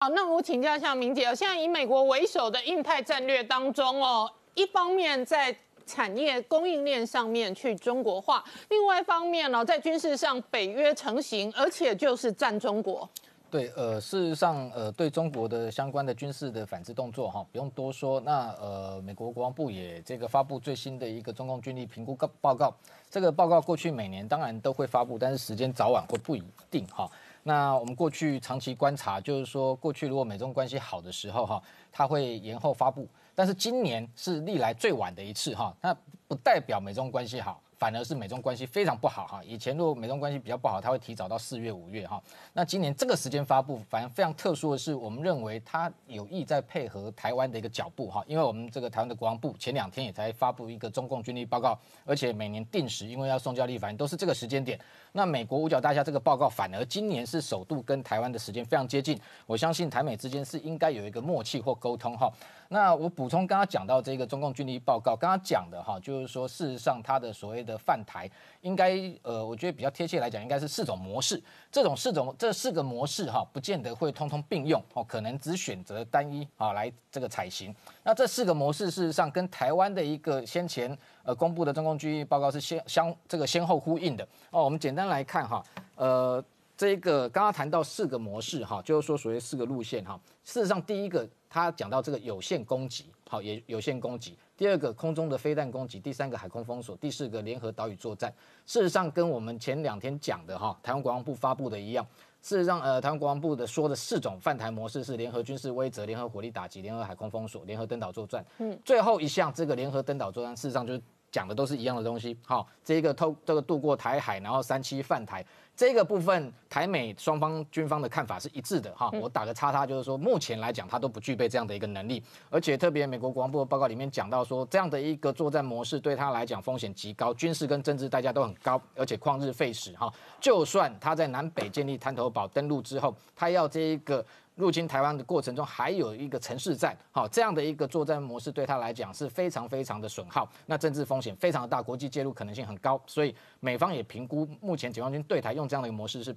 好，那我请教一下明姐，现在以美国为首的印太战略当中哦，一方面在产业供应链上面去中国化，另外一方面呢，在军事上北约成型，而且就是战中国。对，呃，事实上，呃，对中国的相关的军事的反制动作，哈，不用多说。那呃，美国国防部也这个发布最新的一个中共军力评估报报告。这个报告过去每年当然都会发布，但是时间早晚会不一定，哈。那我们过去长期观察，就是说过去如果美中关系好的时候，哈，它会延后发布。但是今年是历来最晚的一次，哈，那不代表美中关系好。反而是美中关系非常不好哈，以前如果美中关系比较不好，它会提早到四月五月哈。那今年这个时间发布，反正非常特殊的是，我们认为它有意在配合台湾的一个脚步哈，因为我们这个台湾的国防部前两天也才发布一个中共军力报告，而且每年定时，因为要送交立法，都是这个时间点。那美国五角大厦这个报告，反而今年是首度跟台湾的时间非常接近，我相信台美之间是应该有一个默契或沟通哈。那我补充刚刚讲到这个中共军力报告，刚刚讲的哈，就是说事实上它的所谓的泛台，应该呃，我觉得比较贴切来讲，应该是四种模式。这种四种这四个模式哈，不见得会通通并用哦，可能只选择单一啊来这个采行。那这四个模式事实上跟台湾的一个先前呃公布的中共军力报告是先相这个先后呼应的哦。我们简单来看哈，呃，这个刚刚谈到四个模式哈，就是说所谓四个路线哈，事实上第一个。他讲到这个有限攻击，好，也有限攻击。第二个空中的飞弹攻击，第三个海空封锁，第四个联合岛屿作战。事实上，跟我们前两天讲的哈，台湾国防部发布的一样。事实上，呃，台湾国防部的说的四种泛台模式是联合军事威慑、联合火力打击、联合海空封锁、联合登岛作战。嗯，最后一项这个联合登岛作战，事实上就是讲的都是一样的东西。好，这个透这个渡过台海，然后三七泛台。这个部分台美双方军方的看法是一致的哈，我打个叉叉，就是说目前来讲，它都不具备这样的一个能力，而且特别美国国防部的报告里面讲到说，这样的一个作战模式对他来讲风险极高，军事跟政治代价都很高，而且旷日费时哈。就算他在南北建立滩头堡登陆之后，他要这一个。入侵台湾的过程中，还有一个城市战，好这样的一个作战模式，对他来讲是非常非常的损耗，那政治风险非常的大，国际介入可能性很高，所以美方也评估，目前解放军对台用这样的一个模式是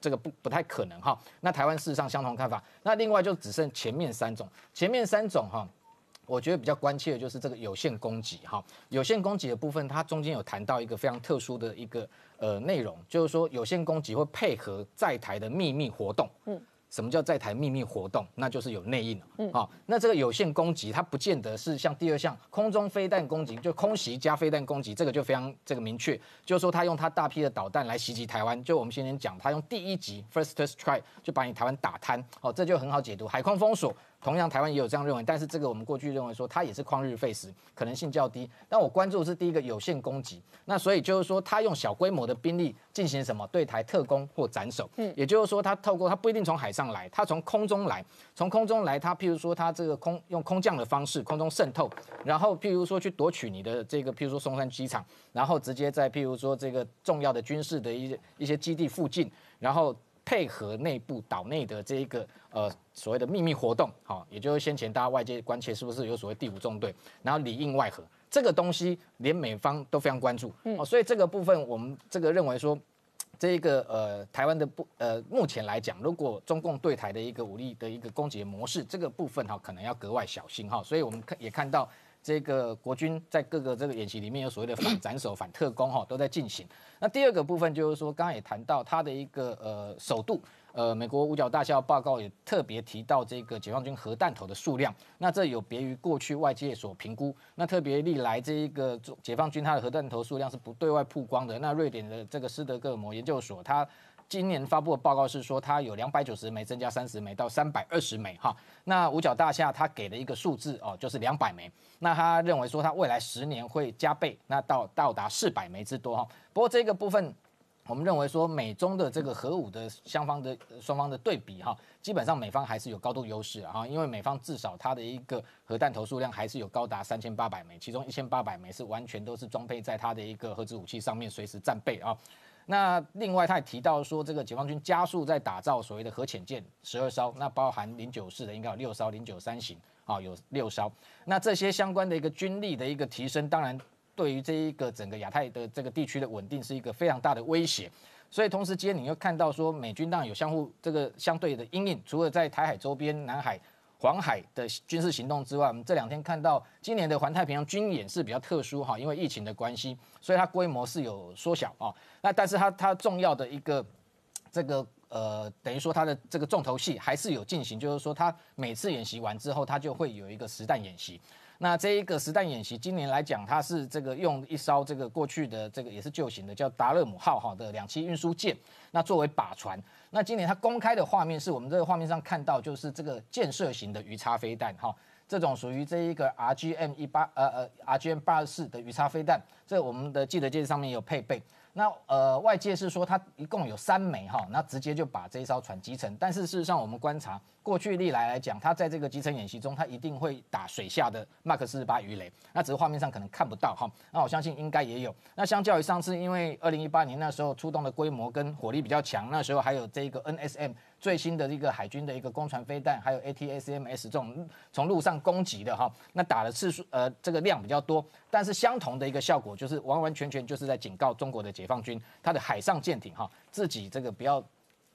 这个不不太可能哈。那台湾事实上相同看法，那另外就只剩前面三种，前面三种哈，我觉得比较关切的就是这个有限攻击哈，有限攻击的部分，它中间有谈到一个非常特殊的一个呃内容，就是说有限攻击会配合在台的秘密活动，嗯。什么叫在台秘密活动？那就是有内应了。嗯，好，那这个有限攻击，它不见得是像第二项空中飞弹攻击，就空袭加飞弹攻击，这个就非常这个明确，就是说他用他大批的导弹来袭击台湾。就我们先前讲，他用第一级 first strike 就把你台湾打瘫，哦，这就很好解读，海空封锁。同样，台湾也有这样认为，但是这个我们过去认为说它也是旷日费时，可能性较低。但我关注的是第一个有限攻击，那所以就是说，他用小规模的兵力进行什么对台特攻或斩首，嗯，也就是说，他透过他不一定从海上来，他从空中来，从空中来，他譬如说他这个空用空降的方式，空中渗透，然后譬如说去夺取你的这个譬如说松山机场，然后直接在譬如说这个重要的军事的一些一些基地附近，然后。配合内部岛内的这一个呃所谓的秘密活动，好，也就是先前大家外界关切是不是有所谓第五纵队，然后里应外合这个东西，连美方都非常关注，哦，所以这个部分我们这个认为说，这一个呃台湾的不呃目前来讲，如果中共对台的一个武力的一个攻击模式，这个部分哈可能要格外小心哈，所以我们看也看到。这个国军在各个这个演习里面有所谓的反斩首、反特工哈，都在进行。那第二个部分就是说，刚刚也谈到它的一个呃首度，呃，美国五角大校报告也特别提到这个解放军核弹头的数量。那这有别于过去外界所评估，那特别历来这一个解放军它的核弹头数量是不对外曝光的。那瑞典的这个斯德哥尔摩研究所它。今年发布的报告是说，它有两百九十枚增加三十枚到三百二十枚哈。那五角大厦它给了一个数字哦，就是两百枚。那他认为说，它未来十年会加倍，那到到达四百枚之多哈。不过这个部分，我们认为说，美中的这个核武的双方的双方的对比哈，基本上美方还是有高度优势啊，因为美方至少它的一个核弹头数量还是有高达三千八百枚，其中一千八百枚是完全都是装配在它的一个核子武器上面，随时战备啊。那另外，他也提到说，这个解放军加速在打造所谓的核潜舰十二艘，那包含零九式的应该有六艘，零九三型啊有六艘。那这些相关的一个军力的一个提升，当然对于这一个整个亚太的这个地区的稳定是一个非常大的威胁。所以同时间你又看到说美军当然有相互这个相对的阴影，除了在台海周边、南海。黄海的军事行动之外，我们这两天看到今年的环太平洋军演是比较特殊哈，因为疫情的关系，所以它规模是有缩小啊。那但是它它重要的一个这个呃，等于说它的这个重头戏还是有进行，就是说它每次演习完之后，它就会有一个实弹演习。那这一个实弹演习，今年来讲，它是这个用一艘这个过去的这个也是旧型的叫达勒姆号哈的两栖运输舰，那作为靶船。那今年它公开的画面是我们这个画面上看到，就是这个建设型的鱼叉飞弹哈，这种属于这一个 RGM 一八呃呃 RGM 八十四的鱼叉飞弹，这我们的记者介上面有配备。那呃，外界是说它一共有三枚哈，那直接就把这一艘船击沉。但是事实上，我们观察过去历来来讲，它在这个集成演习中，它一定会打水下的马克四十八鱼雷。那只是画面上可能看不到哈。那我相信应该也有。那相较于上次，因为二零一八年那时候出动的规模跟火力比较强，那时候还有这个 NSM 最新的一个海军的一个攻船飞弹，还有 ATACMS 这种从陆上攻击的哈，那打的次数呃这个量比较多。但是相同的一个效果就是完完全全就是在警告中国的解放军，他的海上舰艇哈，自己这个不要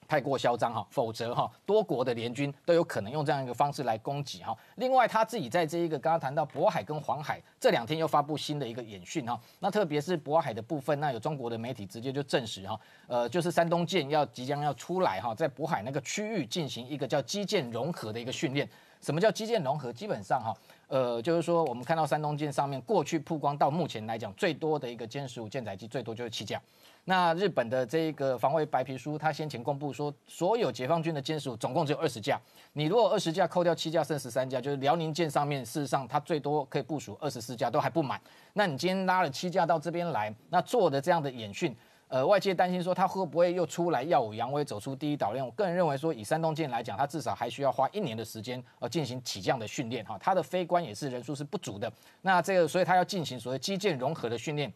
太过嚣张哈，否则哈多国的联军都有可能用这样一个方式来攻击哈。另外他自己在这一个刚刚谈到渤海跟黄海这两天又发布新的一个演训哈，那特别是渤海的部分，那有中国的媒体直接就证实哈，呃就是山东舰要即将要出来哈，在渤海那个区域进行一个叫基建融合的一个训练。什么叫基建融合？基本上哈。呃，就是说，我们看到山东舰上面过去曝光到目前来讲最多的一个歼十五舰载机，最多就是七架。那日本的这个防卫白皮书，它先前公布说，所有解放军的歼十五总共只有二十架。你如果二十架扣掉七架，剩十三架，就是辽宁舰上面事实上它最多可以部署二十四架，都还不满。那你今天拉了七架到这边来，那做的这样的演训。呃，外界担心说他会不会又出来耀武扬威，走出第一岛链？我个人认为说，以山东舰来讲，它至少还需要花一年的时间呃进行起降的训练哈。它的飞官也是人数是不足的。那这个，所以他要进行所谓基建融合的训练，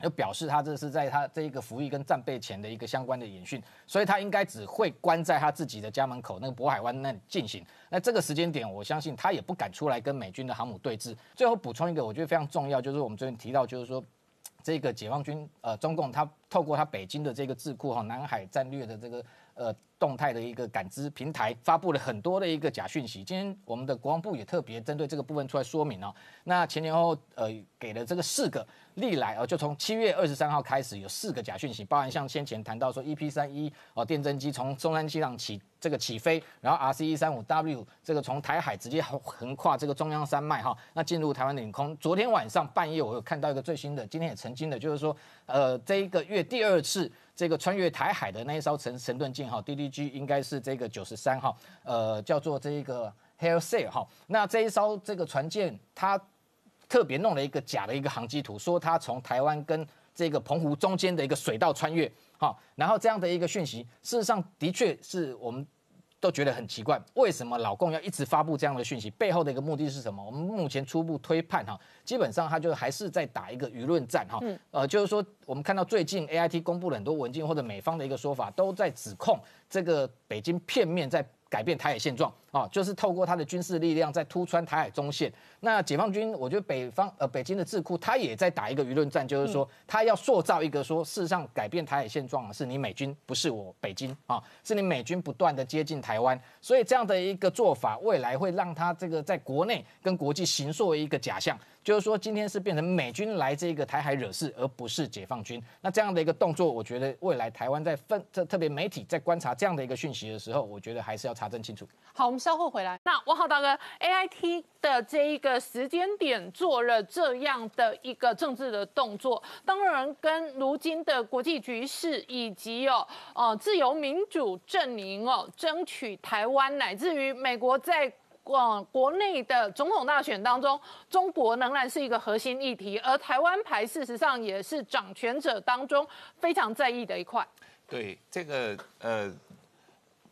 就表示他这是在他这一个服役跟战备前的一个相关的演训。所以他应该只会关在他自己的家门口那个渤海湾那里进行。那这个时间点，我相信他也不敢出来跟美军的航母对峙。最后补充一个，我觉得非常重要，就是我们昨天提到，就是说。这个解放军，呃，中共他透过他北京的这个智库哈，南海战略的这个呃动态的一个感知平台，发布了很多的一个假讯息。今天我们的国防部也特别针对这个部分出来说明哦。那前前后后呃给了这个四个。历来哦，就从七月二十三号开始，有四个假讯息，包含像先前谈到说，EP 三一哦，电侦机从中山机场起这个起飞，然后 RC 一三五 W 这个从台海直接横横跨这个中央山脉哈，那进入台湾领空。昨天晚上半夜，我有看到一个最新的，今天也澄清的，就是说，呃，这一个月第二次这个穿越台海的那一艘神神盾舰哈滴滴应该是这个九十三号，呃，叫做这个 Hail Sail 哈，那这一艘这个船舰它。特别弄了一个假的一个航机图，说它从台湾跟这个澎湖中间的一个水道穿越，哈，然后这样的一个讯息，事实上的确是我们都觉得很奇怪，为什么老共要一直发布这样的讯息？背后的一个目的是什么？我们目前初步推判，哈，基本上他就还是在打一个舆论战，哈，呃，就是说我们看到最近 A I T 公布了很多文件或者美方的一个说法，都在指控这个北京片面在改变台海现状，啊，就是透过他的军事力量在突穿台海中线。那解放军，我觉得北方呃北京的智库，他也在打一个舆论战，就是说他要塑造一个说，事实上改变台海现状是你美军，不是我北京。啊，是你美军不断的接近台湾，所以这样的一个做法，未来会让他这个在国内跟国际形塑一个假象，就是说今天是变成美军来这个台海惹事，而不是解放军。那这样的一个动作，我觉得未来台湾在分特特别媒体在观察这样的一个讯息的时候，我觉得还是要查证清楚。好，我们稍后回来。那王浩大哥，A I T 的这一个时间点做了这样的一个政治的动作，当然跟如今的国际局势以及哦哦自由民主阵营哦争取台湾，乃至于美国在国国内的总统大选当中，中国仍然是一个核心议题，而台湾牌事实上也是掌权者当中非常在意的一块。对这个呃。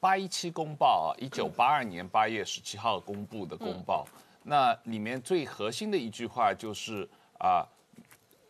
八一七公报啊，一九八二年八月十七号公布的公报，那里面最核心的一句话就是啊，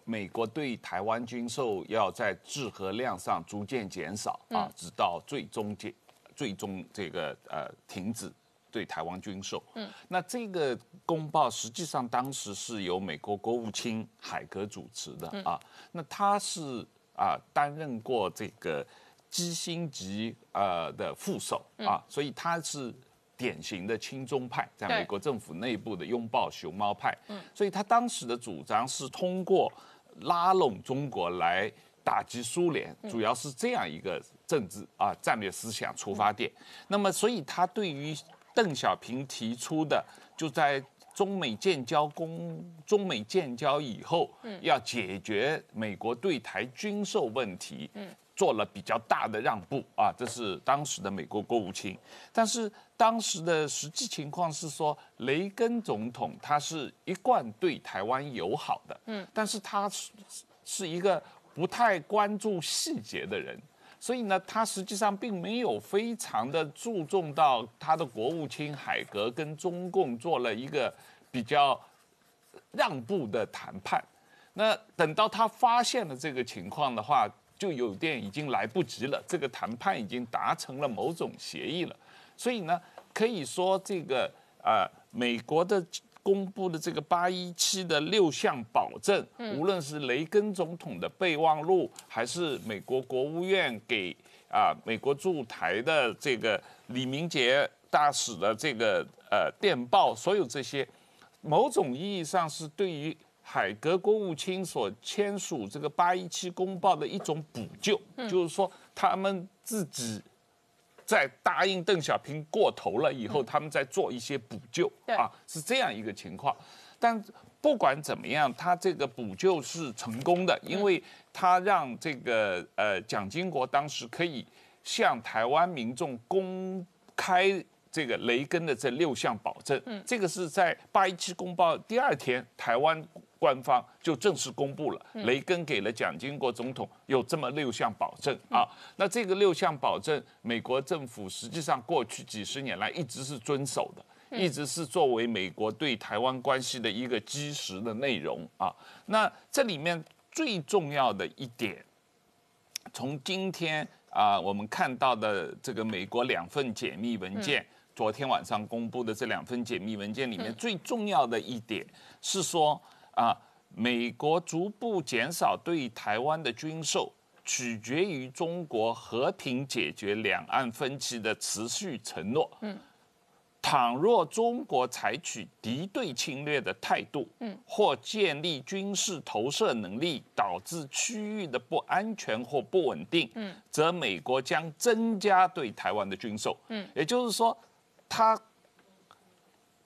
美国对台湾军售要在质和量上逐渐减少啊，直到最终结最终这个呃停止对台湾军售。嗯，那这个公报实际上当时是由美国国务卿海格主持的啊，那他是啊担任过这个。基辛级呃的副手啊，所以他是典型的亲中派，在美国政府内部的拥抱熊猫派。所以他当时的主张是通过拉拢中国来打击苏联，主要是这样一个政治啊战略思想出发点。那么，所以他对于邓小平提出的就在。中美建交公，中美建交以后，要解决美国对台军售问题，做了比较大的让步啊，这是当时的美国国务卿。但是当时的实际情况是说，雷根总统他是一贯对台湾友好的，嗯，但是他是是一个不太关注细节的人。所以呢，他实际上并没有非常的注重到他的国务卿海格跟中共做了一个比较让步的谈判。那等到他发现了这个情况的话，就有点已经来不及了。这个谈判已经达成了某种协议了。所以呢，可以说这个啊，美国的。公布的这个八一七的六项保证，无论是雷根总统的备忘录，还是美国国务院给啊美国驻台的这个李明杰大使的这个呃电报，所有这些，某种意义上是对于海格国务卿所签署这个八一七公报的一种补救，就是说他们自己。在答应邓小平过头了以后，他们再做一些补救啊，是这样一个情况。但不管怎么样，他这个补救是成功的，因为他让这个呃蒋经国当时可以向台湾民众公开这个雷根的这六项保证。嗯，这个是在八一七公报第二天，台湾。官方就正式公布了，雷根给了蒋经国总统有这么六项保证啊。那这个六项保证，美国政府实际上过去几十年来一直是遵守的，一直是作为美国对台湾关系的一个基石的内容啊。那这里面最重要的一点，从今天啊我们看到的这个美国两份解密文件，昨天晚上公布的这两份解密文件里面最重要的一点是说。啊，美国逐步减少对台湾的军售，取决于中国和平解决两岸分歧的持续承诺。嗯，倘若中国采取敌对侵略的态度，嗯，或建立军事投射能力，导致区域的不安全或不稳定，嗯，则美国将增加对台湾的军售。嗯，也就是说，它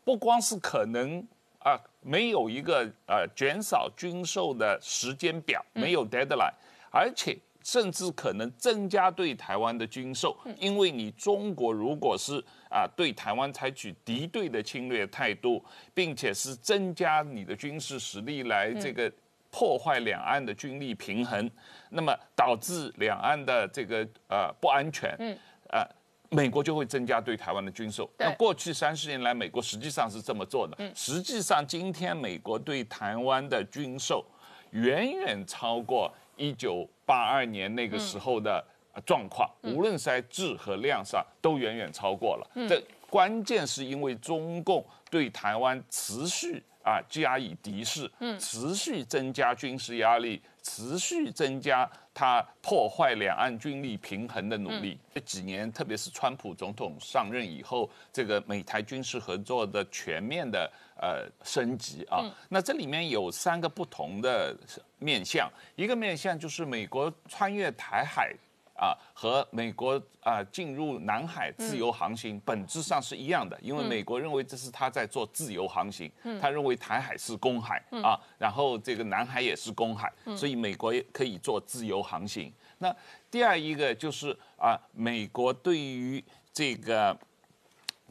不光是可能。啊，没有一个呃减少军售的时间表，没有 deadline，而且甚至可能增加对台湾的军售，因为你中国如果是啊对台湾采取敌对的侵略态度，并且是增加你的军事实力来这个破坏两岸的军力平衡，那么导致两岸的这个呃不安全，嗯，呃。美国就会增加对台湾的军售。那过去三十年来，美国实际上是这么做的。实际上，今天美国对台湾的军售远远超过一九八二年那个时候的状况，无论是在质和量上都远远超过了。这关键是因为中共对台湾持续啊加以敌视，持续增加军事压力。持续增加他破坏两岸军力平衡的努力。这几年，特别是川普总统上任以后，这个美台军事合作的全面的呃升级啊，那这里面有三个不同的面向，一个面向就是美国穿越台海。啊，和美国啊进入南海自由航行本质上是一样的，因为美国认为这是他在做自由航行，他认为台海是公海啊，然后这个南海也是公海，所以美国也可以做自由航行。那第二一个就是啊，美国对于这个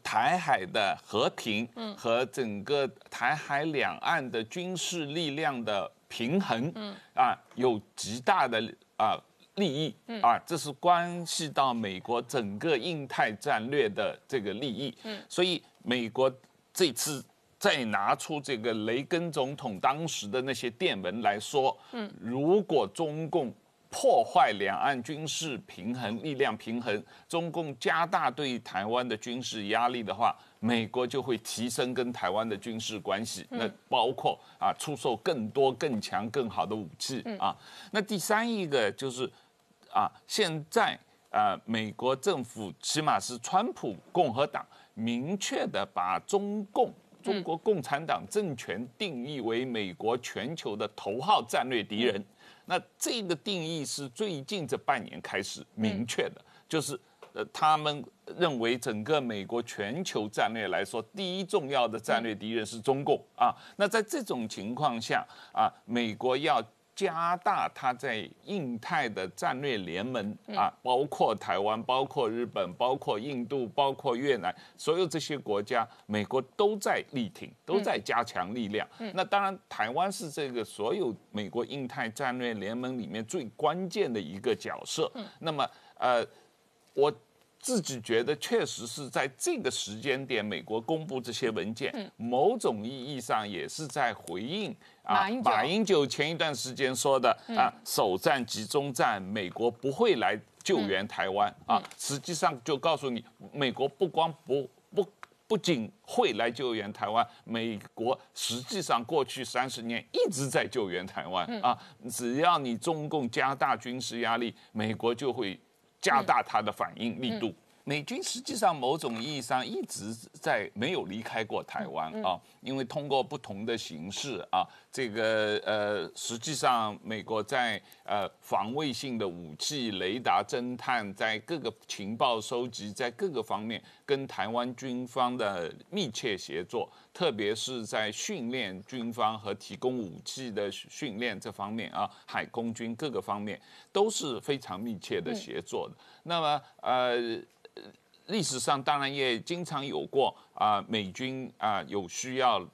台海的和平和整个台海两岸的军事力量的平衡，啊，有极大的啊。利益啊，这是关系到美国整个印太战略的这个利益。嗯，所以美国这次再拿出这个雷根总统当时的那些电文来说，嗯，如果中共破坏两岸军事平衡、力量平衡，中共加大对台湾的军事压力的话，美国就会提升跟台湾的军事关系。那包括啊，出售更多、更强、更好的武器啊。那第三一个就是。啊，现在呃，美国政府起码是川普共和党明确的把中共中国共产党政权定义为美国全球的头号战略敌人。那这个定义是最近这半年开始明确的，就是呃，他们认为整个美国全球战略来说，第一重要的战略敌人是中共啊。那在这种情况下啊，美国要。加大它在印太的战略联盟啊，包括台湾、包括日本、包括印度、包括越南，所有这些国家，美国都在力挺，都在加强力量。那当然，台湾是这个所有美国印太战略联盟里面最关键的一个角色。那么，呃，我。自己觉得确实是在这个时间点，美国公布这些文件，某种意义上也是在回应啊马英九前一段时间说的啊首战集中战，美国不会来救援台湾啊。实际上就告诉你，美国不光不不不仅会来救援台湾，美国实际上过去三十年一直在救援台湾啊。只要你中共加大军事压力，美国就会。加大它的反应力度。美军实际上某种意义上一直在没有离开过台湾啊，因为通过不同的形式啊，这个呃，实际上美国在呃防卫性的武器、雷达侦探，在各个情报收集，在各个方面跟台湾军方的密切协作，特别是在训练军方和提供武器的训练这方面啊，海空军各个方面都是非常密切的协作的。那么呃。历史上当然也经常有过啊，美军啊有需要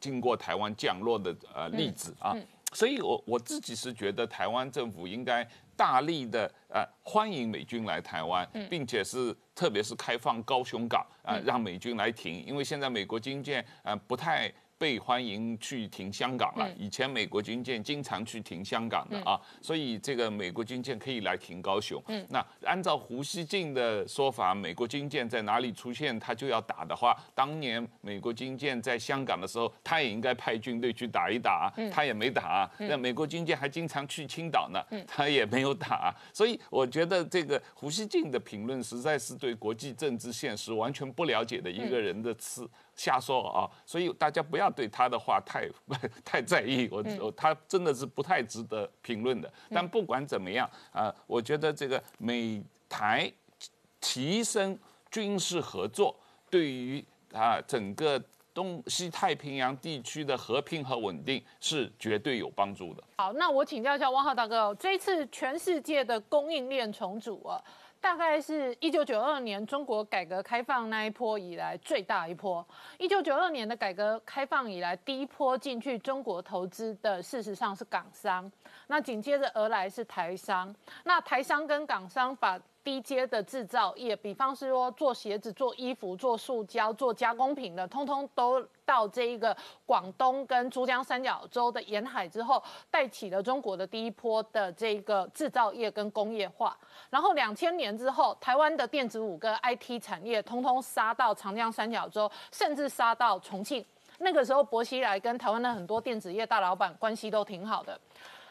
经过台湾降落的呃例子啊，所以我我自己是觉得台湾政府应该大力的呃欢迎美军来台湾，并且是特别是开放高雄港啊，让美军来停，因为现在美国军舰呃不太。被欢迎去停香港了。以前美国军舰经常去停香港的啊，所以这个美国军舰可以来停高雄。那按照胡锡进的说法，美国军舰在哪里出现，他就要打的话，当年美国军舰在香港的时候，他也应该派军队去打一打，他也没打。那美国军舰还经常去青岛呢，他也没有打。所以我觉得这个胡锡进的评论实在是对国际政治现实完全不了解的一个人的词。瞎说啊！所以大家不要对他的话太 太在意，我他真的是不太值得评论的。但不管怎么样啊，我觉得这个美台提升军事合作，对于啊整个东西太平洋地区的和平和稳定是绝对有帮助的。好，那我请教一下汪浩大哥，这一次全世界的供应链重组啊。大概是一九九二年中国改革开放那一波以来最大一波。一九九二年的改革开放以来，第一波进去中国投资的，事实上是港商。那紧接着而来是台商。那台商跟港商把低阶的制造业，比方是说做鞋子、做衣服、做塑胶、做加工品的，通通都到这一个广东跟珠江三角洲的沿海之后，带起了中国的第一波的这个制造业跟工业化。然后两千年之后，台湾的电子五跟 IT 产业通通杀到长江三角洲，甚至杀到重庆。那个时候，薄熙来跟台湾的很多电子业大老板关系都挺好的。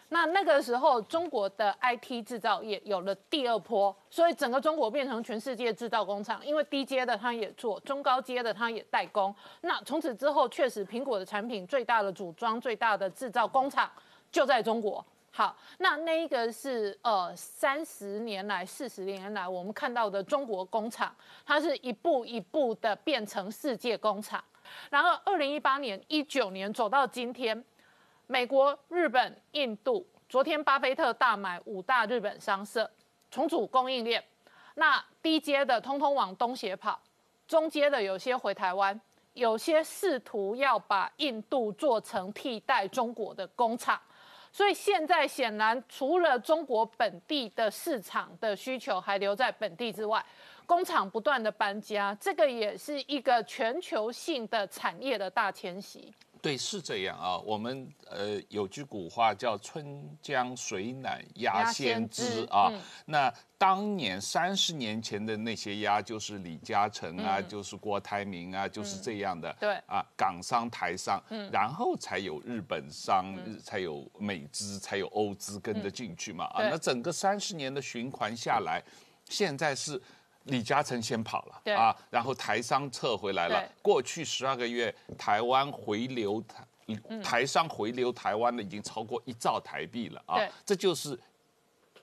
那那个时候，中国的 IT 制造业有了第二波，所以整个中国变成全世界制造工厂。因为低阶的它也做，中高阶的它也代工。那从此之后，确实苹果的产品最大的组装、最大的制造工厂就在中国。好，那那一个是呃三十年来、四十年来我们看到的中国工厂，它是一步一步的变成世界工厂。然后二零一八年、一九年走到今天。美国、日本、印度，昨天巴菲特大买五大日本商社，重组供应链。那低阶的通通往东协跑，中阶的有些回台湾，有些试图要把印度做成替代中国的工厂。所以现在显然，除了中国本地的市场的需求还留在本地之外，工厂不断的搬家，这个也是一个全球性的产业的大迁徙。对，是这样啊。我们呃有句古话叫“春江水暖鸭先知”啊。那当年三十年前的那些鸭，就是李嘉诚啊，就是郭台铭啊，就是这样的。对啊，港商、台商，然后才有日本商，才有美资，才有欧资跟着进去嘛。啊，那整个三十年的循环下来。现在是李嘉诚先跑了对啊，然后台商撤回来了对。过去十二个月，台湾回流台。台商回流台湾的已经超过一兆台币了啊，这就是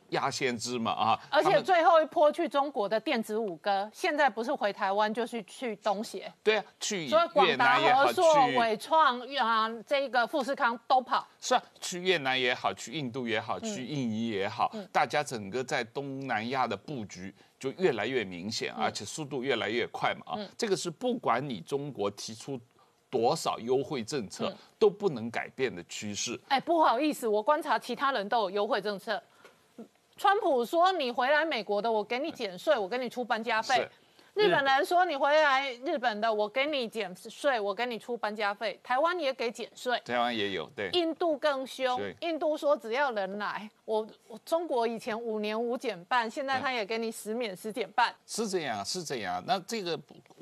压先知嘛啊！而且最后一波去中国的电子五哥，现在不是回台湾就是去东协，对啊，去所以广越达、南也好，去伟创啊，这个富士康都跑。是啊，去越南也好，去印度也好，嗯去印尼也好，大家整个在东南亚的布局就越来越明显，嗯而且速度越来越快嘛啊，这个是不管你中国提出多少优惠政策嗯都不能改变的趋势。哎，不好意思，我观察其他人都有优惠政策。川普说你回来美国的，我给你减税，我给你出搬家费是。日本人说你回来日本的，我给你减税，我给你出搬家费。台湾也给减税。台湾也有对，印度更凶，印度说只要人来，我我中国以前五年五减半，现在他也给你十免十减半。是这样，是这样。那这个，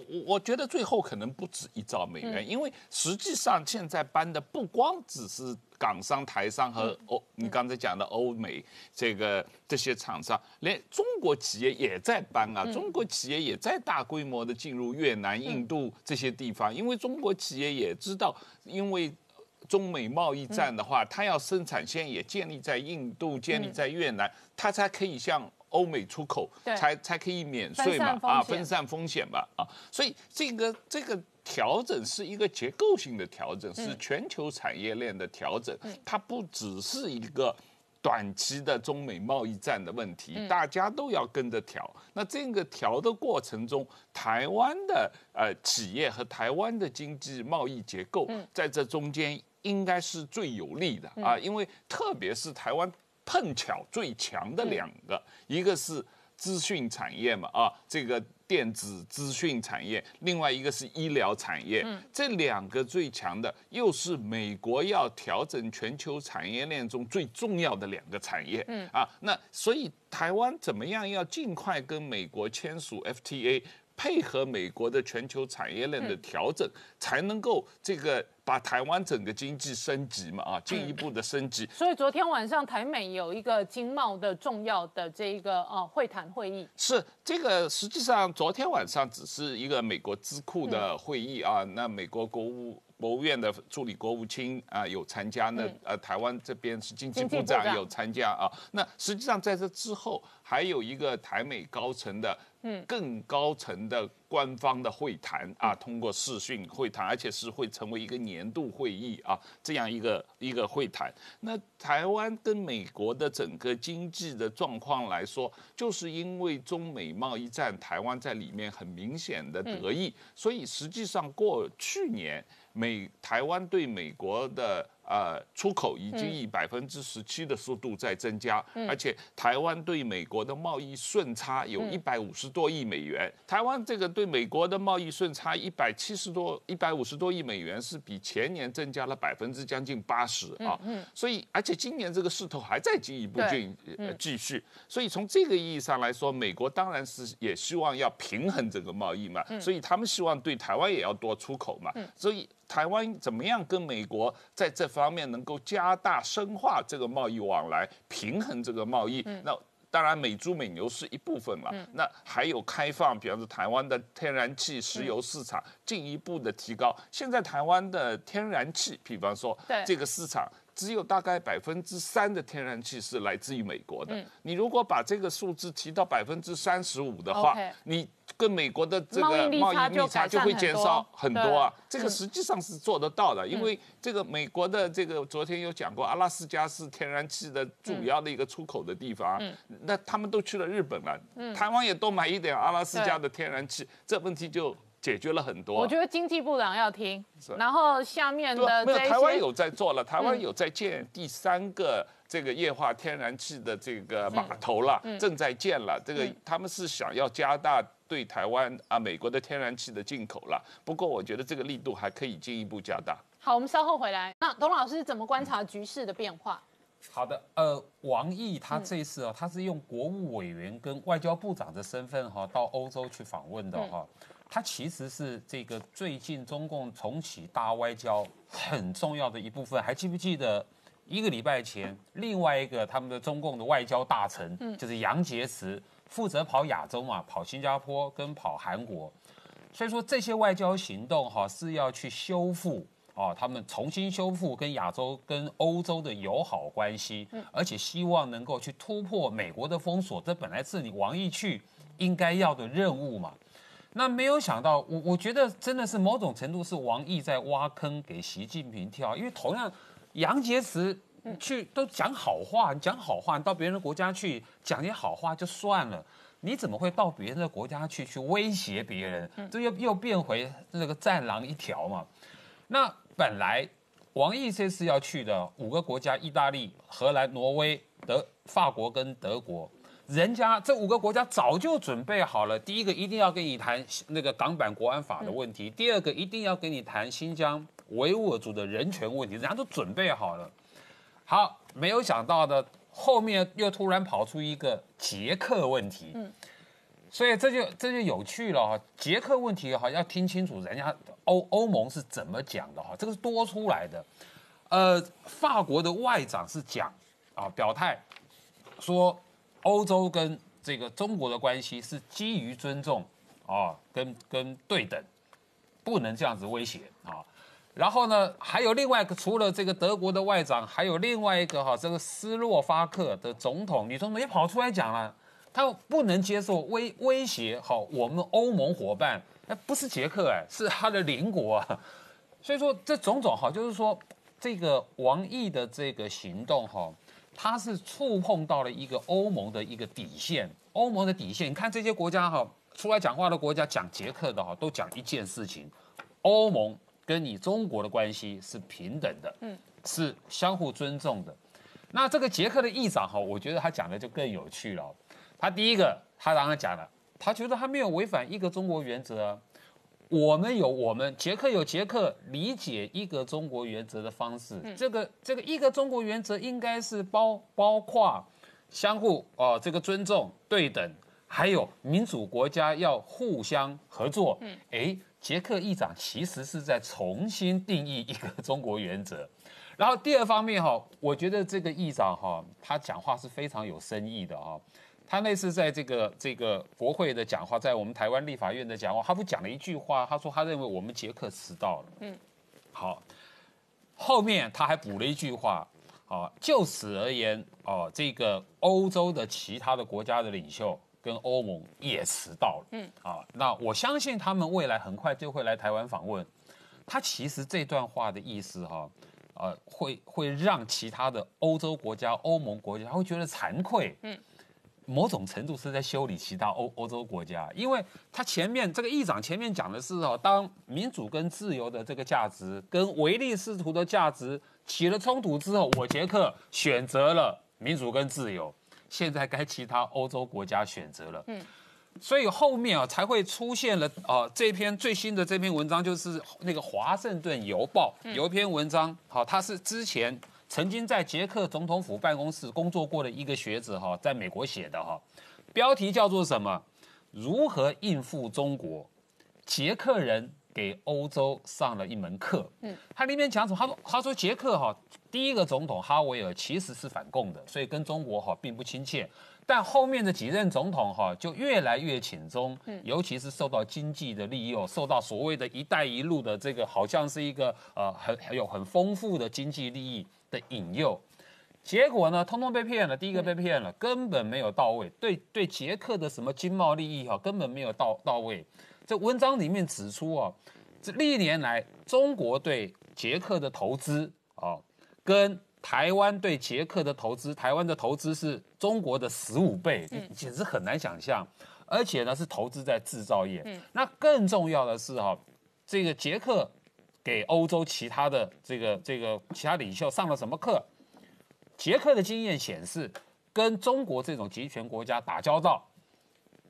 我我觉得最后可能不止一兆美元，因为实际上现在搬的不光只是港商、台商和欧，你刚才讲的欧美这个这些厂商，连中国企业也在搬啊，中国企业也在大规模的进入越南、印度这些地方，因为中国企业也知道，因为。中美贸易战的话，它要生产线也建立在印度、建立在越南，它才可以向欧美出口，对。才才可以免税嘛啊，分散风险嘛啊，所以这个这个调整是一个结构性的调整，是全球产业链的调整，它不只是一个。短期的中美贸易战的问题，大家都要跟着调。那这个调的过程中，台湾的呃企业和台湾的经济贸易结构，在这中间应该是最有利的啊，因为特别是台湾碰巧最强的两个，一个是资讯产业嘛啊，这个电子资讯产业，另外一个是医疗产业，这两个最强的，又是美国要调整全球产业链中最重要的两个产业，嗯啊，那所以台湾怎么样要尽快跟美国签署 FTA？配合美国的全球产业链的调整，才能够这个把台湾整个经济升级嘛啊，进一步的升级。所以昨天晚上台美有一个经贸的重要的这一个呃会谈会议，是这个，实际上昨天晚上只是一个美国智库的会议啊，那美国国务。国务院的助理国务卿啊有参加，那呃台湾这边是经济部长有参加啊。那实际上在这之后还有一个台美高层的，嗯，更高层的官方的会谈啊，通过视讯会谈，而且是会成为一个年度会议啊，这样一个一个会谈。那台湾跟美国的整个经济的状况来说，就是因为中美贸易战，台湾在里面很明显的得益，所以实际上过去年。美台湾对美国的呃出口已经以百分之十七的速度在增加，而且台湾对美国的贸易顺差有一百五十多亿美元。台湾这个对美国的贸易顺差一百七十多、一百五十多亿美元，是比前年增加了百分之将近八十啊。所以，而且今年这个势头还在进一步进呃继续。所以从这个意义上来说，美国当然是也希望要平衡这个贸易嘛，所以他们希望对台湾也要多出口嘛。所以。台湾怎么样跟美国在这方面能够加大深化这个贸易往来，平衡这个贸易？那当然美猪美牛是一部分了，那还有开放，比方说台湾的天然气、石油市场进一步的提高。现在台湾的天然气，比方说这个市场。只有大概百分之三的天然气是来自于美国的。你如果把这个数字提到百分之三十五的话，你跟美国的这个贸易逆差就会减少很多。啊。这个实际上是做得到的，因为这个美国的这个昨天有讲过，阿拉斯加是天然气的主要的一个出口的地方，那他们都去了日本了，台湾也多买一点阿拉斯加的天然气，这问题就。解决了很多，我觉得经济部长要听，然后下面的没有台湾有在做了，台湾有在建第三个这个液化天然气的这个码头了，正在建了。这个他们是想要加大对台湾啊美国的天然气的进口了，不过我觉得这个力度还可以进一步加大。好，我们稍后回来。那董老师怎么观察局势的变化？好的，呃，王毅他这一次哦，他是用国务委员跟外交部长的身份哈到欧洲去访问的哈。他其实是这个最近中共重启大外交很重要的一部分。还记不记得一个礼拜前，另外一个他们的中共的外交大臣，就是杨洁篪，负责跑亚洲嘛，跑新加坡跟跑韩国，所以说这些外交行动哈是要去修复哦，他们重新修复跟亚洲跟欧洲的友好关系，而且希望能够去突破美国的封锁，这本来是你王毅去应该要的任务嘛。那没有想到，我我觉得真的是某种程度是王毅在挖坑给习近平跳，因为同样杨洁篪去都讲好话，你讲好话，你到别人的国家去讲些好话就算了，你怎么会到别人的国家去去威胁别人？这又又变回那个战狼一条嘛？那本来王毅这次要去的五个国家，意大利、荷兰、挪威、德、法国跟德国。人家这五个国家早就准备好了，第一个一定要跟你谈那个港版国安法的问题，第二个一定要跟你谈新疆维吾尔族的人权问题，人家都准备好了。好，没有想到的，后面又突然跑出一个捷克问题，嗯，所以这就这就有趣了哈。捷克问题哈，要听清楚人家欧欧盟是怎么讲的哈，这个是多出来的。呃，法国的外长是讲啊，表态说。欧洲跟这个中国的关系是基于尊重啊，跟跟对等，不能这样子威胁啊。然后呢，还有另外一个，除了这个德国的外长，还有另外一个哈，这个斯洛伐克的总统女总统也跑出来讲了，他不能接受威威胁好我们欧盟伙伴，哎，不是捷克哎，是他的邻国啊。所以说这种种哈，就是说这个王毅的这个行动哈。他是触碰到了一个欧盟的一个底线，欧盟的底线。你看这些国家哈，出来讲话的国家讲捷克的哈，都讲一件事情：欧盟跟你中国的关系是平等的，嗯，是相互尊重的。那这个捷克的议长哈，我觉得他讲的就更有趣了。他第一个，他当然讲了，他觉得他没有违反一个中国原则。我们有我们捷克有捷克理解一个中国原则的方式，这个这个一个中国原则应该是包包括相互哦这个尊重对等，还有民主国家要互相合作。嗯，哎，捷克议长其实是在重新定义一个中国原则。然后第二方面哈，我觉得这个议长哈，他讲话是非常有深意的哈。他那次在这个这个国会的讲话，在我们台湾立法院的讲话，他不讲了一句话，他说他认为我们捷克迟到了。嗯，好，后面他还补了一句话，啊，就此而言，哦，这个欧洲的其他的国家的领袖跟欧盟也迟到了。嗯，啊，那我相信他们未来很快就会来台湾访问。他其实这段话的意思，哈，呃，会会让其他的欧洲国家、欧盟国家他会觉得惭愧。嗯。某种程度是在修理其他欧欧洲国家，因为他前面这个议长前面讲的是哦，当民主跟自由的这个价值跟唯利是图的价值起了冲突之后，我捷克选择了民主跟自由，现在该其他欧洲国家选择了，嗯，所以后面啊才会出现了啊这篇最新的这篇文章就是那个华盛顿邮报有一篇文章，好，它是之前。曾经在捷克总统府办公室工作过的一个学者哈，在美国写的哈，标题叫做什么？如何应付中国？捷克人给欧洲上了一门课。嗯，他里面讲什么？他说，他说捷克哈第一个总统哈维尔其实是反共的，所以跟中国哈并不亲切。但后面的几任总统哈就越来越亲中，尤其是受到经济的利诱，受到所谓的一带一路的这个好像是一个呃很很有很丰富的经济利益的引诱，结果呢，通通被骗了。第一个被骗了，根本没有到位，对对捷克的什么经贸利益哈根本没有到到位。这文章里面指出啊，这历年来中国对捷克的投资啊跟台湾对捷克的投资，台湾的投资是中国的十五倍，简直很难想象。而且呢，是投资在制造业。那更重要的是哈，这个捷克给欧洲其他的这个这个其他领袖上了什么课？捷克的经验显示，跟中国这种集权国家打交道，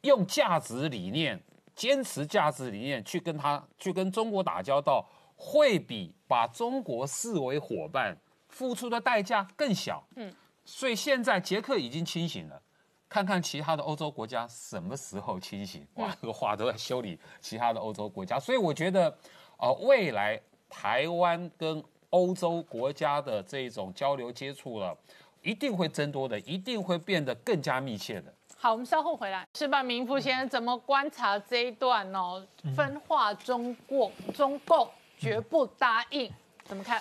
用价值理念、坚持价值理念去跟他去跟中国打交道，会比把中国视为伙伴。付出的代价更小，嗯，所以现在捷克已经清醒了，看看其他的欧洲国家什么时候清醒？哇，这个话都在修理其他的欧洲国家，所以我觉得，呃，未来台湾跟欧洲国家的这种交流接触了，一定会增多的，一定会变得更加密切的。好，我们稍后回来。是吧，明福先生怎么观察这一段哦？分化中共，中共绝不答应，怎么看？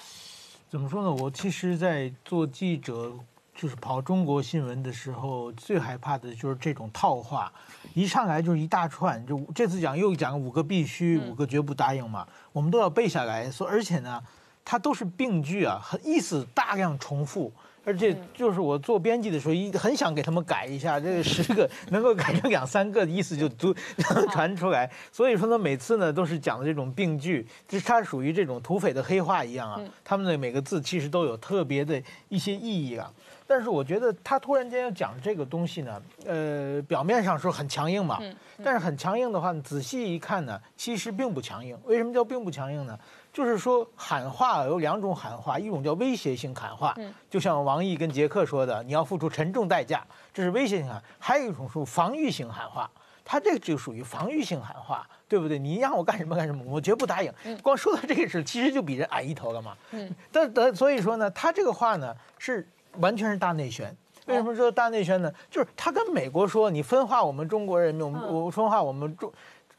怎么说呢？我其实，在做记者，就是跑中国新闻的时候，最害怕的就是这种套话，一上来就是一大串，就这次讲又讲五个必须，五个绝不答应嘛，我们都要背下来。说，而且呢，它都是病句啊，意思大量重复。而且就是我做编辑的时候，一很想给他们改一下，这个十个能够改成两三个的，意思就都传出来。所以说呢，每次呢都是讲的这种病句，就是它属于这种土匪的黑话一样啊。他们的每个字其实都有特别的一些意义啊。但是我觉得他突然间要讲这个东西呢，呃，表面上说很强硬嘛，但是很强硬的话，仔细一看呢，其实并不强硬。为什么叫并不强硬呢？就是说喊话有两种喊话，一种叫威胁性喊话，就像王毅跟杰克说的，你要付出沉重代价，这是威胁性喊；还有一种是防御性喊话，他这个就属于防御性喊话，对不对？你让我干什么干什么，我绝不答应。光说到这个事，其实就比人矮一头了嘛。但但所以说呢，他这个话呢是完全是大内宣。为什么说大内宣呢？就是他跟美国说，你分化我们中国人民，我分化我们中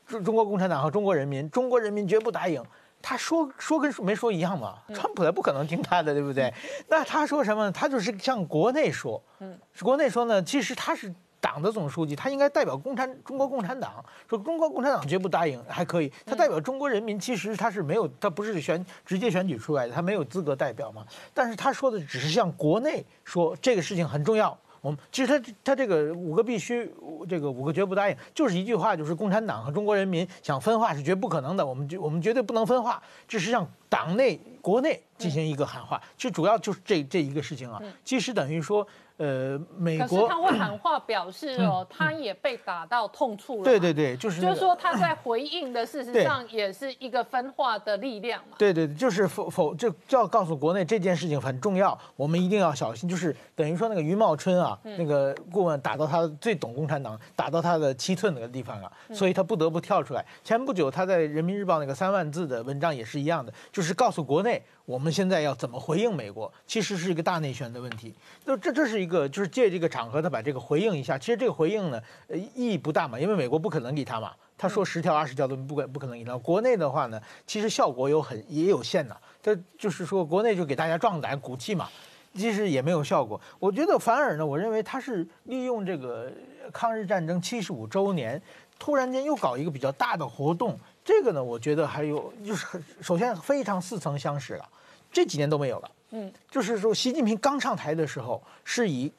中中国共产党和中国人民，中国人民绝不答应。他说说跟没说一样嘛？川普他不可能听他的，对不对？那他说什么？呢？他就是向国内说，嗯，国内说呢。其实他是党的总书记，他应该代表共产中国共产党，说中国共产党绝不答应，还可以。他代表中国人民，其实他是没有，他不是选直接选举出来的，他没有资格代表嘛。但是他说的只是向国内说这个事情很重要。我们其实他他这个五个必须，这个五个绝不答应，就是一句话，就是共产党和中国人民想分化是绝不可能的，我们绝我们绝对不能分化，这是让党内国内进行一个喊话，其实主要就是这这一个事情啊，其实等于说。呃，美国他会喊话表示哦，他也被打到痛处了。对对对，就是就是说他在回应的，事实上也是一个分化的力量嘛。对对，就是否否就就要告诉国内这件事情很重要，我们一定要小心。就是等于说那个余茂春啊，那个顾问打到他最懂共产党，打到他的七寸那个地方了，所以他不得不跳出来。前不久他在人民日报那个三万字的文章也是一样的，就是告诉国内。我们现在要怎么回应美国，其实是一个大内宣的问题。就这，这是一个，就是借这个场合，他把这个回应一下。其实这个回应呢，呃，意义不大嘛，因为美国不可能理他嘛。他说十条、二十条都不可不可能理他。国内的话呢，其实效果有很也有限的。这就是说，国内就给大家壮胆鼓气嘛，其实也没有效果。我觉得反而呢，我认为他是利用这个抗日战争七十五周年，突然间又搞一个比较大的活动。这个呢，我觉得还有就是很首先非常似曾相识了。这几年都没有了，嗯，就是说，习近平刚上台的时候，是以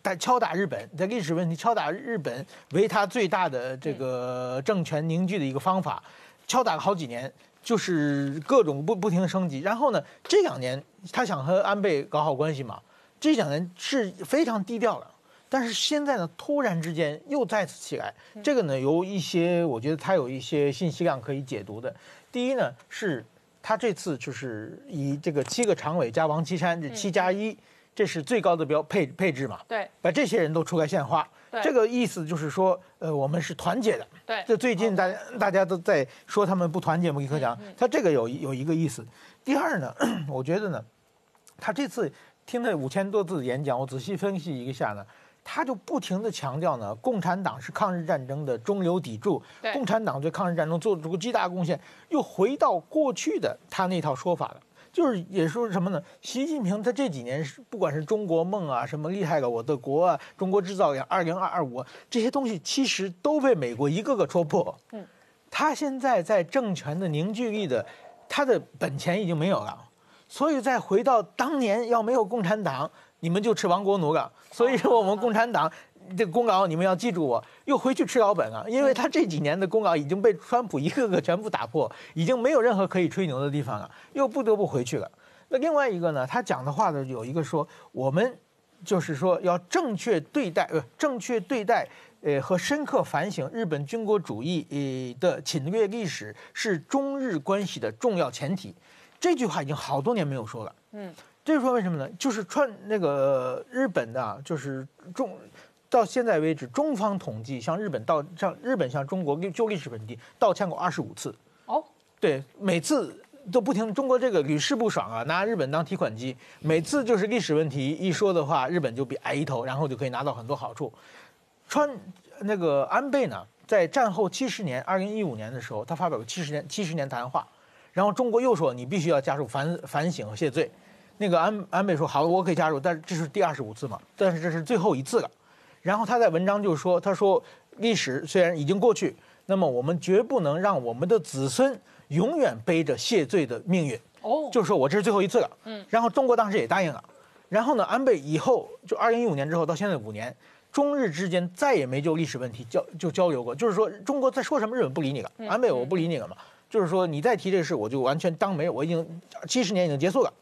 打敲打日本，在历史问题敲打日本为他最大的这个政权凝聚的一个方法，敲打了好几年，就是各种不不停的升级。然后呢，这两年他想和安倍搞好关系嘛，这两年是非常低调了。但是现在呢，突然之间又再次起来，这个呢，有一些我觉得他有一些信息量可以解读的。第一呢是。他这次就是以这个七个常委加王岐山这七加一，这是最高的标配配置嘛？对，把这些人都出来献花，这个意思就是说，呃，我们是团结的。对，这最近大家大家都在说他们不团结，我跟你讲，他这个有有一个意思。第二呢，我觉得呢，他这次听了五千多字演讲，我仔细分析一下呢。他就不停地强调呢，共产党是抗日战争的中流砥柱，共产党对抗日战争做出巨大贡献，又回到过去的他那套说法了，就是也说什么呢？习近平他这几年是不管是中国梦啊，什么厉害了我的国啊，中国制造呀，二零二二五这些东西，其实都被美国一个个戳破。嗯，他现在在政权的凝聚力的，他的本钱已经没有了，所以再回到当年要没有共产党。你们就吃亡国奴了，所以说我们共产党这功劳你们要记住，我又回去吃老本了，因为他这几年的功劳已经被川普一个个全部打破，已经没有任何可以吹牛的地方了，又不得不回去了。那另外一个呢，他讲的话呢，有一个说，我们就是说要正确对待，呃，正确对待，呃，和深刻反省日本军国主义呃的侵略历史是中日关系的重要前提。这句话已经好多年没有说了，嗯。这是说为什么呢？就是川那个日本的，就是中到现在为止，中方统计向日本道向日本向中国就历史问题道歉过二十五次。哦，对，每次都不停，中国这个屡试不爽啊，拿日本当提款机，每次就是历史问题一说的话，日本就比矮一头，然后就可以拿到很多好处。川那个安倍呢，在战后七十年，二零一五年的时候，他发表了七十年七十年谈话，然后中国又说你必须要加入反反省和谢罪。那个安安倍说好，我可以加入，但是这是第二十五次嘛，但是这是最后一次了。然后他在文章就说，他说历史虽然已经过去，那么我们绝不能让我们的子孙永远背着谢罪的命运。哦，就是说我这是最后一次了。嗯，然后中国当时也答应了。然后呢，安倍以后就二零一五年之后到现在五年，中日之间再也没就历史问题交就交流过。就是说中国在说什么，日本不理你了。安倍我不理你了嘛。就是说你再提这事，我就完全当没有。我已经七十年已经结束了。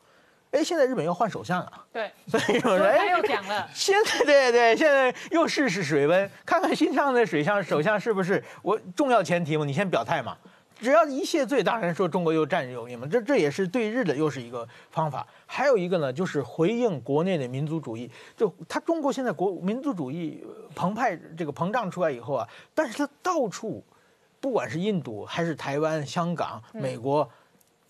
哎，现在日本要换首相了。对，所以说他又讲了。现在对对，现在又试试水温，看看新上的水相首相是不是我重要前提嘛？你先表态嘛。只要一谢罪，当然说中国又占有利嘛。这这也是对日的又是一个方法。还有一个呢，就是回应国内的民族主义。就他中国现在国民族主义澎湃，这个膨胀出来以后啊，但是他到处，不管是印度还是台湾、香港、美国，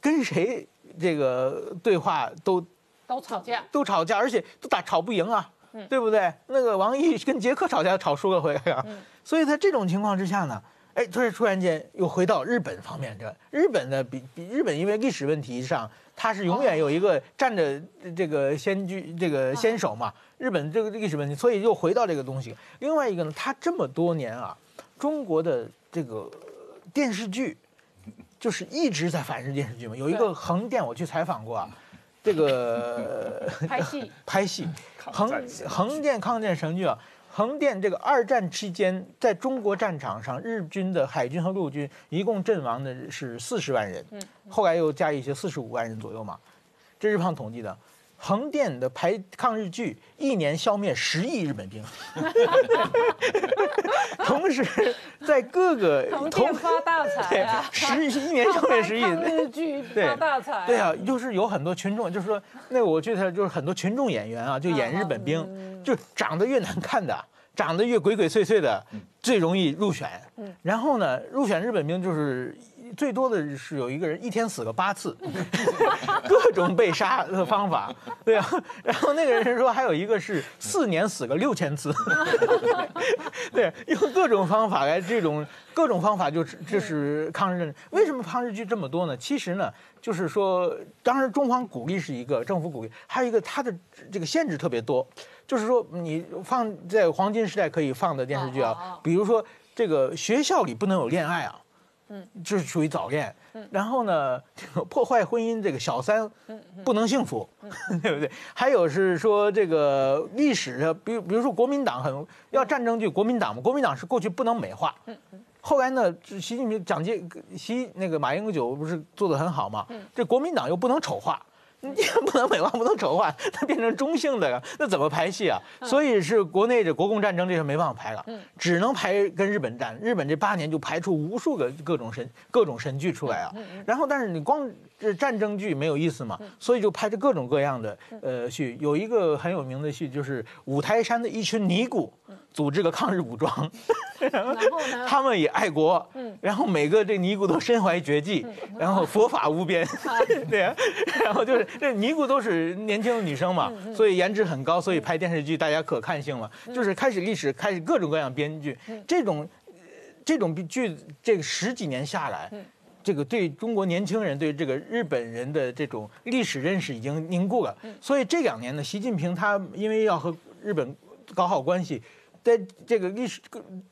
跟谁？这个对话都都吵架，都吵架，而且都打吵不赢啊，对不对？那个王毅跟杰克吵架，吵输了回来啊。所以在这种情况之下呢，哎，突然突然间又回到日本方面，这日本呢比比日本因为历史问题上，它是永远有一个站着这个先居这个先手嘛。日本这个历史问题，所以又回到这个东西。另外一个呢，它这么多年啊，中国的这个电视剧。就是一直在反日电视剧嘛。有一个横店，我去采访过啊，这个 拍戏 拍戏，横横店抗战神剧啊，横店这个二战期间，在中国战场上，日军的海军和陆军一共阵亡的是四十万人，后来又加一些四十五万人左右嘛，这是胖统计的。横店的排抗日剧一年消灭十亿日本兵，同时在各个同发大财啊！十亿一年消灭十亿 抗日剧发大财。对啊，就是有很多群众，就是说，那我觉得就是很多群众演员啊，就演日本兵，就长得越难看的，长得越鬼鬼祟祟的，最容易入选。然后呢，入选日本兵就是。最多的是有一个人一天死个八次，各种被杀的方法，对啊。然后那个人说还有一个是四年死个六千次，对，用各种方法来这种各种方法就是就是抗日。为什么抗日剧这么多呢？其实呢，就是说，当然中方鼓励是一个政府鼓励，还有一个它的这个限制特别多，就是说你放在黄金时代可以放的电视剧啊，比如说这个学校里不能有恋爱啊。嗯，就是属于早恋。嗯，然后呢，这个破坏婚姻，这个小三，不能幸福，对不对？还有是说这个历史，比比如说国民党很要战争就，国民党嘛，国民党是过去不能美化。嗯嗯。后来呢，习近平、蒋介习那个马英九不是做的很好嘛？嗯。这国民党又不能丑化。你不能美化，不能丑化，它变成中性的了，那怎么拍戏啊？所以是国内的国共战争这事没办法拍了，只能拍跟日本战。日本这八年就排出无数个各种神各种神剧出来啊。然后，但是你光这战争剧没有意思嘛，所以就拍着各种各样的呃戏。有一个很有名的戏就是五台山的一群尼姑。组织个抗日武装？他们也爱国，嗯，然后每个这尼姑都身怀绝技，然后佛法无边，对啊，然后就是这尼姑都是年轻的女生嘛，所以颜值很高，所以拍电视剧大家可看性了，就是开始历史开始各种各样编剧，这种这种剧这个十几年下来，这个对中国年轻人对这个日本人的这种历史认识已经凝固了，所以这两年呢，习近平他因为要和日本搞好关系。在这个历史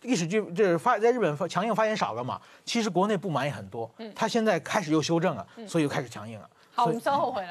历史剧，就是发在日本强硬发言少了嘛？其实国内不满也很多。嗯，他现在开始又修正了，所以又开始强硬了。好，我们稍后回来。